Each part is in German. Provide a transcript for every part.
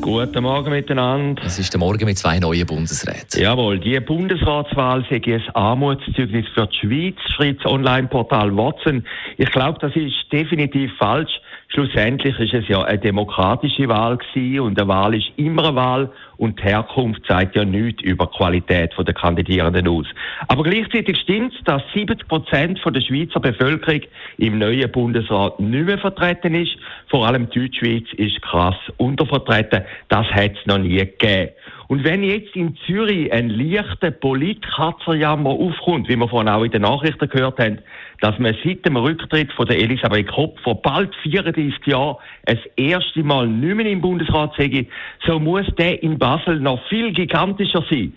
Guten Morgen miteinander. Es ist der Morgen mit zwei neuen Bundesräten. Jawohl, die Bundesratswahl sei ein Armutszeugnis für die Schweiz, schreibt das Online-Portal Watson. Ich glaube, das ist definitiv falsch. Schlussendlich ist es ja eine demokratische Wahl gewesen und eine Wahl ist immer eine Wahl und die Herkunft zeigt ja nichts über die Qualität der Kandidierenden aus. Aber gleichzeitig stimmt es, dass 70 Prozent der Schweizer Bevölkerung im neuen Bundesrat nicht mehr vertreten ist. Vor allem die Deutschschweiz ist krass untervertreten. Das hat es noch nie gegeben. Und wenn jetzt in Zürich ein leichter Politkatzerjammer aufkommt, wie wir vorhin auch in den Nachrichten gehört haben, dass man seit dem Rücktritt von der Elisabeth Kopp vor bald 34 Jahren das erste Mal nicht mehr im Bundesrat sei, so muss der in Basel noch viel gigantischer sein.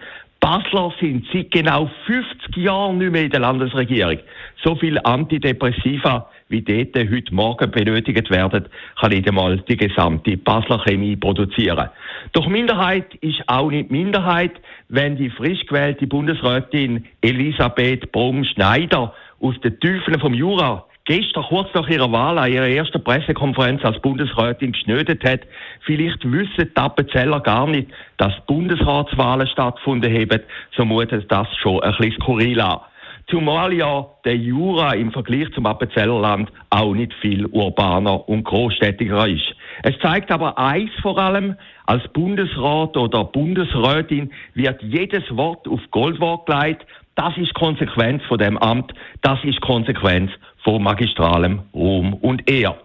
Basler sind seit genau 50 Jahren nicht mehr in der Landesregierung. So viel Antidepressiva, wie dort heute Morgen benötigt werden, kann nicht einmal die gesamte Basler Chemie produzieren. Doch Minderheit ist auch nicht Minderheit, wenn die frisch gewählte Bundesrätin Elisabeth Brom-Schneider aus den Tiefen vom Jura gestern kurz nach ihrer Wahl an ihrer ersten Pressekonferenz als Bundesrätin geschnödet hat. Vielleicht wissen die Appenzeller gar nicht, dass Bundesratswahlen stattgefunden haben. So mutet das schon ein bisschen skurril an. Zumal ja der Jura im Vergleich zum Appenzellerland auch nicht viel urbaner und großstädtiger ist. Es zeigt aber eins vor allem, als Bundesrat oder Bundesrätin wird jedes Wort auf Goldwort gelegt. Das ist Konsequenz von dem Amt. Das ist Konsequenz von magistralem Ruhm und Ehr.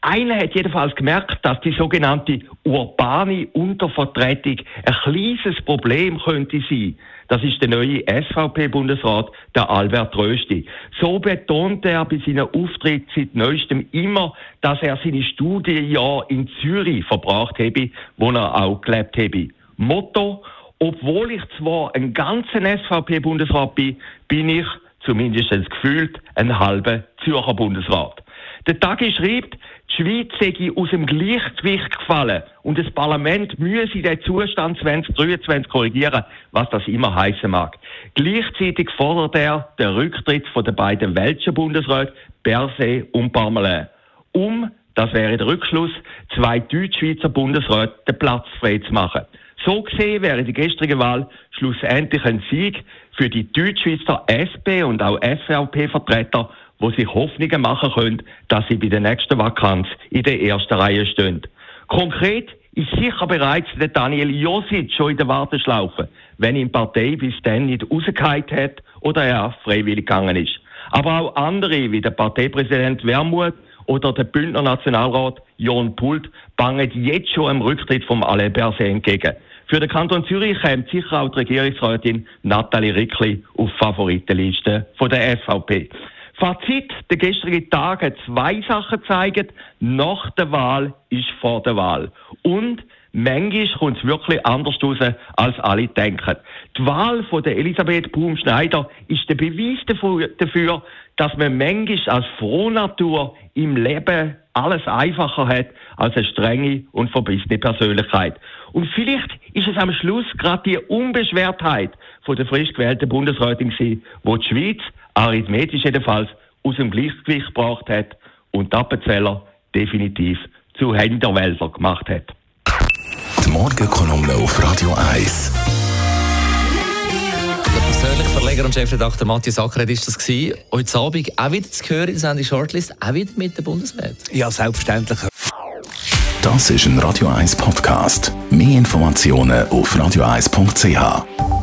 Einer hat jedenfalls gemerkt, dass die sogenannte urbane Untervertretung ein kleines Problem könnte sein. Das ist der neue SVP-Bundesrat, der Albert Rösti. So betont er bei seinen Auftritten seit neuestem immer, dass er seine Studienjahre in Zürich verbracht habe, wo er auch gelebt habe. Motto, obwohl ich zwar ein ganzer SVP-Bundesrat bin, bin ich, zumindest gefühlt, ein halber Zürcher Bundesrat. Der Tagi schreibt, die Schweiz sei aus dem Gleichgewicht gefallen und das Parlament müsse den Zustand 2023 korrigieren, was das immer heißen mag. Gleichzeitig fordert er den Rücktritt von den beiden welschen Bundesräten Berset und Parmelin, um, das wäre der Rückschluss, zwei Deutschschweizer Bundesräte den Platz frei zu machen. So gesehen wäre die gestrige Wahl schlussendlich ein Sieg für die Deutschschweizer SP und auch SVP-Vertreter, wo sich Hoffnungen machen können, dass sie bei der nächsten Vakanz in der ersten Reihe stehen. Konkret ist sicher bereits der Daniel Josic schon in der Warteschlaufe, wenn ihm Partei bis dann nicht rausgehalten hat oder er freiwillig gegangen ist. Aber auch andere, wie der Parteipräsident Wermuth oder der Bündner Nationalrat Jon Pult, bangen jetzt schon im Rücktritt vom Alain Berset entgegen. Für den Kanton Zürich kommt sicher auch die Regierungsrätin Nathalie Rickli auf Favoritenliste von der SVP. Fazit, der gestrige Tag hat zwei Sachen gezeigt. Nach der Wahl ist vor der Wahl. Und manchmal kommt es wirklich anders raus, als alle denken. Die Wahl von der Elisabeth Baum-Schneider ist der Beweis dafür, dass man manchmal als Frohnatur im Leben alles einfacher hat als eine strenge und verbissene Persönlichkeit. Und vielleicht ist es am Schluss gerade die Unbeschwertheit von der frisch gewählten Bundesrätin wo die Schweiz arithmetisch jedenfalls aus dem Gleichgewicht gebracht hat und die Appenzeller definitiv zu Händerwälzer gemacht hat. Die Morgenkolumne auf Radio 1. Der persönliche Verleger und Chefredakteur Matthias Ackeret ist das gewesen. Heute Abend auch wieder zu hören in der Shortlist, auch wieder mit der Bundesrat. Ja, selbstverständlich. Das ist ein Radio 1 Podcast. Mehr Informationen auf radio1.ch.